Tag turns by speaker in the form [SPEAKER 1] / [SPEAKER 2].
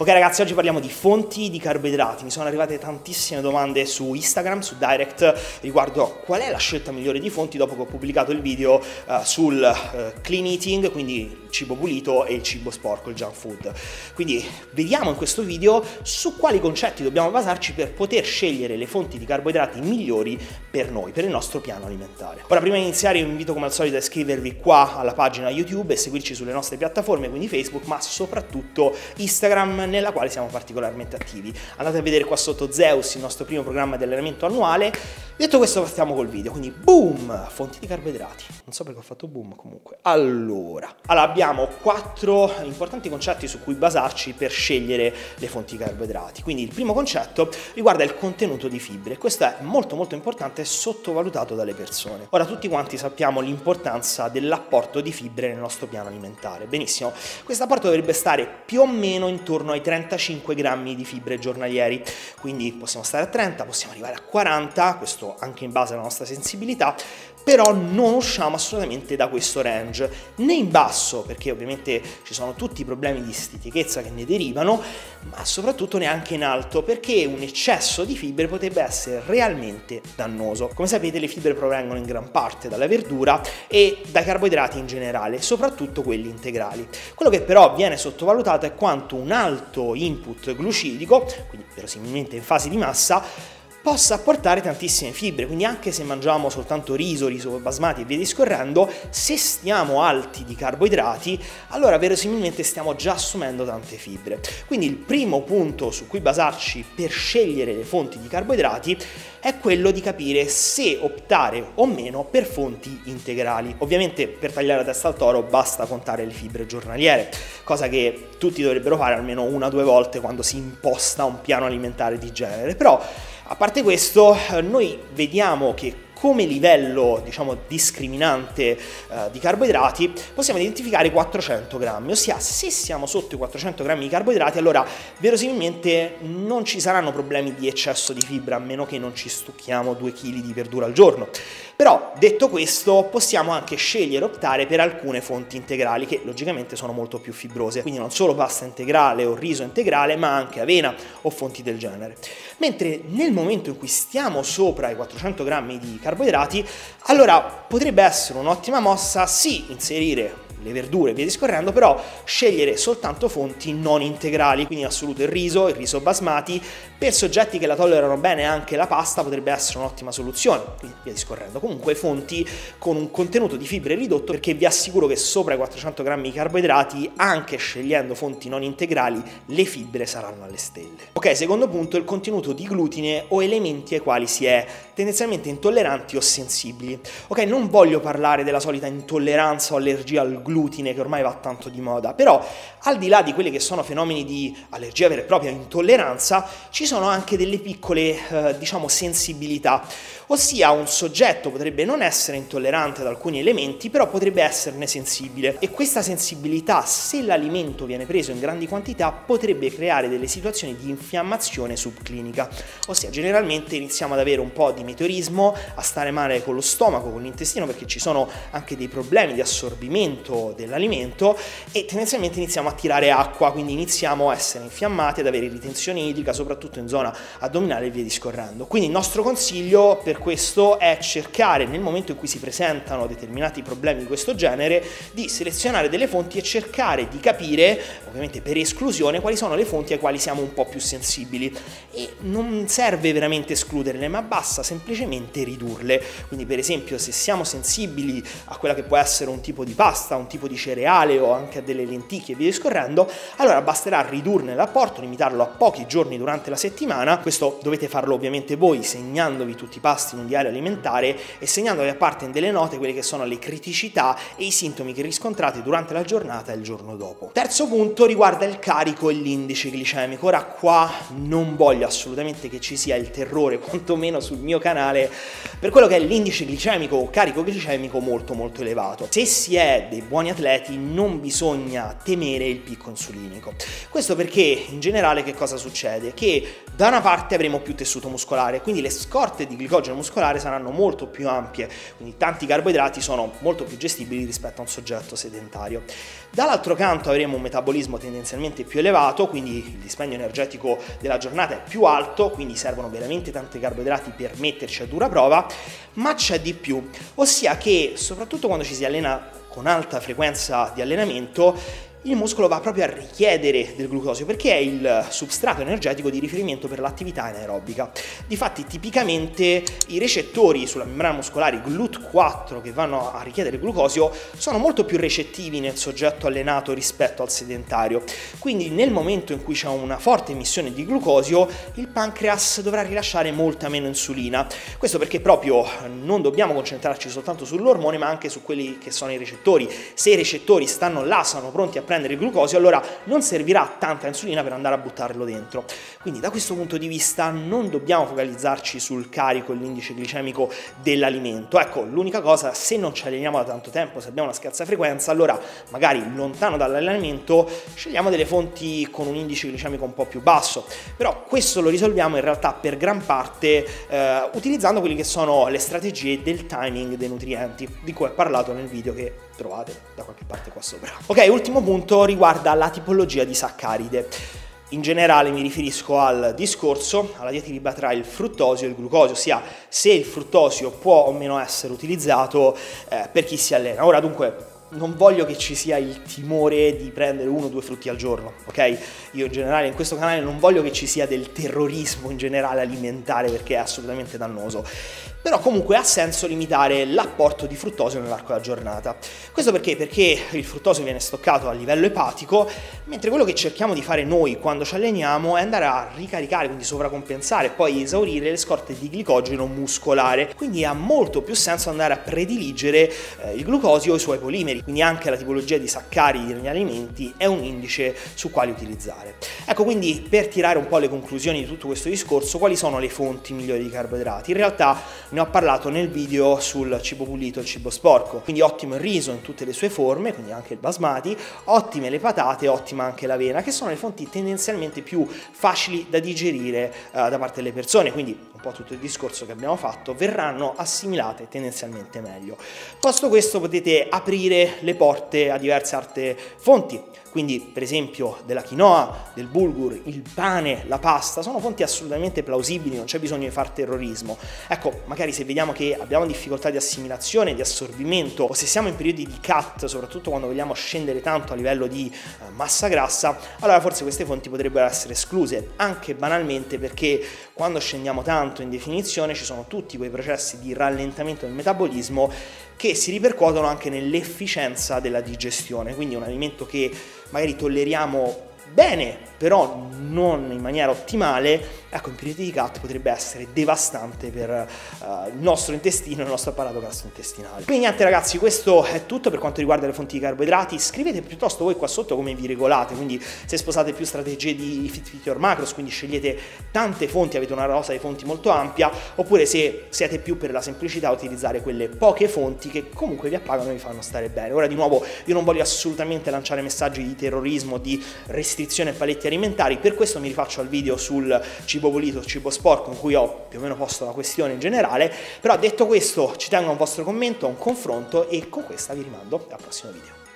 [SPEAKER 1] Ok ragazzi, oggi parliamo di fonti di carboidrati. Mi sono arrivate tantissime domande su Instagram, su Direct, riguardo qual è la scelta migliore di fonti dopo che ho pubblicato il video uh, sul uh, clean eating, quindi il cibo pulito e il cibo sporco, il junk food. Quindi vediamo in questo video su quali concetti dobbiamo basarci per poter scegliere le fonti di carboidrati migliori per noi, per il nostro piano alimentare. Ora, prima di iniziare, vi invito come al solito a iscrivervi qua alla pagina YouTube e seguirci sulle nostre piattaforme, quindi Facebook, ma soprattutto Instagram nella quale siamo particolarmente attivi. Andate a vedere qua sotto Zeus, il nostro primo programma di allenamento annuale. Detto questo partiamo col video, quindi boom, fonti di carboidrati. Non so perché ho fatto boom comunque. Allora, allora abbiamo quattro importanti concetti su cui basarci per scegliere le fonti di carboidrati. Quindi il primo concetto riguarda il contenuto di fibre. Questo è molto molto importante e sottovalutato dalle persone. Ora tutti quanti sappiamo l'importanza dell'apporto di fibre nel nostro piano alimentare. Benissimo, questo apporto dovrebbe stare più o meno intorno ai 35 grammi di fibre giornalieri, quindi possiamo stare a 30, possiamo arrivare a 40, questo anche in base alla nostra sensibilità, però non usciamo assolutamente da questo range, né in basso, perché ovviamente ci sono tutti i problemi di stitichezza che ne derivano, ma soprattutto neanche in alto, perché un eccesso di fibre potrebbe essere realmente dannoso. Come sapete le fibre provengono in gran parte dalla verdura e dai carboidrati in generale, soprattutto quelli integrali. Quello che però viene sottovalutato è quanto un alto input glucidico, quindi verosimilmente in fase di massa, possa apportare tantissime fibre, quindi anche se mangiamo soltanto riso, riso basmati e via discorrendo, se stiamo alti di carboidrati, allora verosimilmente stiamo già assumendo tante fibre. Quindi il primo punto su cui basarci per scegliere le fonti di carboidrati è quello di capire se optare o meno per fonti integrali. Ovviamente per tagliare la testa al toro basta contare le fibre giornaliere, cosa che tutti dovrebbero fare almeno una o due volte quando si imposta un piano alimentare di genere, però a parte questo, eh, noi vediamo che come livello diciamo discriminante eh, di carboidrati possiamo identificare 400 grammi, ossia se siamo sotto i 400 grammi di carboidrati allora verosimilmente non ci saranno problemi di eccesso di fibra a meno che non ci stucchiamo 2 kg di verdura al giorno. Però detto questo possiamo anche scegliere optare per alcune fonti integrali che logicamente sono molto più fibrose, quindi non solo pasta integrale o riso integrale ma anche avena o fonti del genere. Mentre nel momento in cui stiamo sopra i 400 grammi di carboidrati, allora potrebbe essere un'ottima mossa sì inserire le verdure e via discorrendo, però scegliere soltanto fonti non integrali, quindi in assoluto il riso, il riso basmati, per soggetti che la tollerano bene anche la pasta potrebbe essere un'ottima soluzione, quindi via discorrendo. Comunque fonti con un contenuto di fibre ridotto perché vi assicuro che sopra i 400 grammi di carboidrati, anche scegliendo fonti non integrali, le fibre saranno alle stelle. Ok, secondo punto, il contenuto di glutine o elementi ai quali si è tendenzialmente intolleranti o sensibili. Ok, non voglio parlare della solita intolleranza o allergia al glutine, glutine che ormai va tanto di moda, però al di là di quelli che sono fenomeni di allergia vera e propria, intolleranza, ci sono anche delle piccole, eh, diciamo, sensibilità, ossia un soggetto potrebbe non essere intollerante ad alcuni elementi, però potrebbe esserne sensibile. E questa sensibilità, se l'alimento viene preso in grandi quantità, potrebbe creare delle situazioni di infiammazione subclinica, ossia generalmente iniziamo ad avere un po' di meteorismo, a stare male con lo stomaco, con l'intestino, perché ci sono anche dei problemi di assorbimento dell'alimento e tendenzialmente iniziamo a tirare acqua, quindi iniziamo a essere infiammati, ad avere ritenzione idrica, soprattutto in zona addominale e via discorrendo. Quindi il nostro consiglio per questo è cercare nel momento in cui si presentano determinati problemi di questo genere di selezionare delle fonti e cercare di capire, ovviamente per esclusione, quali sono le fonti ai quali siamo un po' più sensibili e non serve veramente escluderle, ma basta semplicemente ridurle. Quindi per esempio se siamo sensibili a quella che può essere un tipo di pasta, un tipo di cereale o anche a delle lenticchie e via discorrendo, allora basterà ridurne l'apporto, limitarlo a pochi giorni durante la settimana. Questo dovete farlo ovviamente voi segnandovi tutti i pasti in un diario alimentare e segnandovi a parte in delle note quelle che sono le criticità e i sintomi che riscontrate durante la giornata e il giorno dopo. Terzo punto riguarda il carico e l'indice glicemico. Ora qua non voglio assolutamente che ci sia il terrore, quantomeno sul mio canale, per quello che è l'indice glicemico o carico glicemico molto molto elevato. Se si è dei buoni buoni atleti non bisogna temere il picco insulinico. Questo perché in generale che cosa succede? Che da una parte avremo più tessuto muscolare, quindi le scorte di glicogeno muscolare saranno molto più ampie, quindi tanti carboidrati sono molto più gestibili rispetto a un soggetto sedentario. Dall'altro canto avremo un metabolismo tendenzialmente più elevato, quindi il dispendio energetico della giornata è più alto, quindi servono veramente tanti carboidrati per metterci a dura prova, ma c'è di più, ossia che soprattutto quando ci si allena con alta frequenza di allenamento, il muscolo va proprio a richiedere del glucosio perché è il substrato energetico di riferimento per l'attività anaerobica. Difatti, tipicamente i recettori sulla membrana muscolare GLUT4 che vanno a richiedere glucosio sono molto più recettivi nel soggetto allenato rispetto al sedentario. Quindi, nel momento in cui c'è una forte emissione di glucosio, il pancreas dovrà rilasciare molta meno insulina. Questo perché proprio non dobbiamo concentrarci soltanto sull'ormone, ma anche su quelli che sono i recettori. Se i recettori stanno là, sono pronti a prendere il glucosio, allora non servirà tanta insulina per andare a buttarlo dentro. Quindi da questo punto di vista non dobbiamo focalizzarci sul carico l'indice glicemico dell'alimento. Ecco, l'unica cosa, se non ci alleniamo da tanto tempo, se abbiamo una scarsa frequenza, allora magari lontano dall'allenamento scegliamo delle fonti con un indice glicemico un po' più basso. Però questo lo risolviamo in realtà per gran parte eh, utilizzando quelle che sono le strategie del timing dei nutrienti, di cui ho parlato nel video che trovate da qualche parte qua sopra. Ok, ultimo punto riguarda la tipologia di saccaride. In generale mi riferisco al discorso, alla diatriba tra il fruttosio e il glucosio, ossia se il fruttosio può o meno essere utilizzato eh, per chi si allena. Ora dunque non voglio che ci sia il timore di prendere uno o due frutti al giorno, ok? Io in generale in questo canale non voglio che ci sia del terrorismo in generale alimentare perché è assolutamente dannoso però comunque ha senso limitare l'apporto di fruttosio nell'arco della giornata. Questo perché? Perché il fruttosio viene stoccato a livello epatico, mentre quello che cerchiamo di fare noi quando ci alleniamo è andare a ricaricare, quindi sovracompensare, poi esaurire le scorte di glicogeno muscolare. Quindi ha molto più senso andare a prediligere eh, il glucosio e i suoi polimeri, quindi anche la tipologia di saccaridi negli alimenti è un indice su quali utilizzare. Ecco, quindi per tirare un po' le conclusioni di tutto questo discorso, quali sono le fonti migliori di carboidrati? In realtà ne ho parlato nel video sul cibo pulito e il cibo sporco, quindi ottimo il riso in tutte le sue forme, quindi anche il basmati, ottime le patate, ottima anche l'avena, che sono le fonti tendenzialmente più facili da digerire uh, da parte delle persone, quindi un po' tutto il discorso che abbiamo fatto, verranno assimilate tendenzialmente meglio. Posto questo potete aprire le porte a diverse altre fonti, quindi per esempio della quinoa, del bulgur, il pane, la pasta, sono fonti assolutamente plausibili, non c'è bisogno di fare terrorismo. Ecco, magari se vediamo che abbiamo difficoltà di assimilazione, di assorbimento o se siamo in periodi di cut, soprattutto quando vogliamo scendere tanto a livello di eh, massa grassa, allora forse queste fonti potrebbero essere escluse, anche banalmente perché quando scendiamo tanto in definizione ci sono tutti quei processi di rallentamento del metabolismo che si ripercuotono anche nell'efficienza della digestione, quindi un alimento che magari tolleriamo bene, però non in maniera ottimale, ecco, in periodi di cut potrebbe essere devastante per uh, il nostro intestino e il nostro apparato gastrointestinale. Quindi niente ragazzi, questo è tutto per quanto riguarda le fonti di carboidrati. Scrivete piuttosto voi qua sotto come vi regolate, quindi se sposate più strategie di fit fit your macros, quindi scegliete tante fonti, avete una rosa di fonti molto ampia, oppure se siete più per la semplicità utilizzare quelle poche fonti che comunque vi appagano e vi fanno stare bene. Ora di nuovo io non voglio assolutamente lanciare messaggi di terrorismo, di restrizione e paletti alimentari, per questo mi rifaccio al video sul cibo pulito, cibo sporco, in cui ho più o meno posto la questione in generale, però detto questo ci tengo a un vostro commento, a un confronto e con questa vi rimando al prossimo video.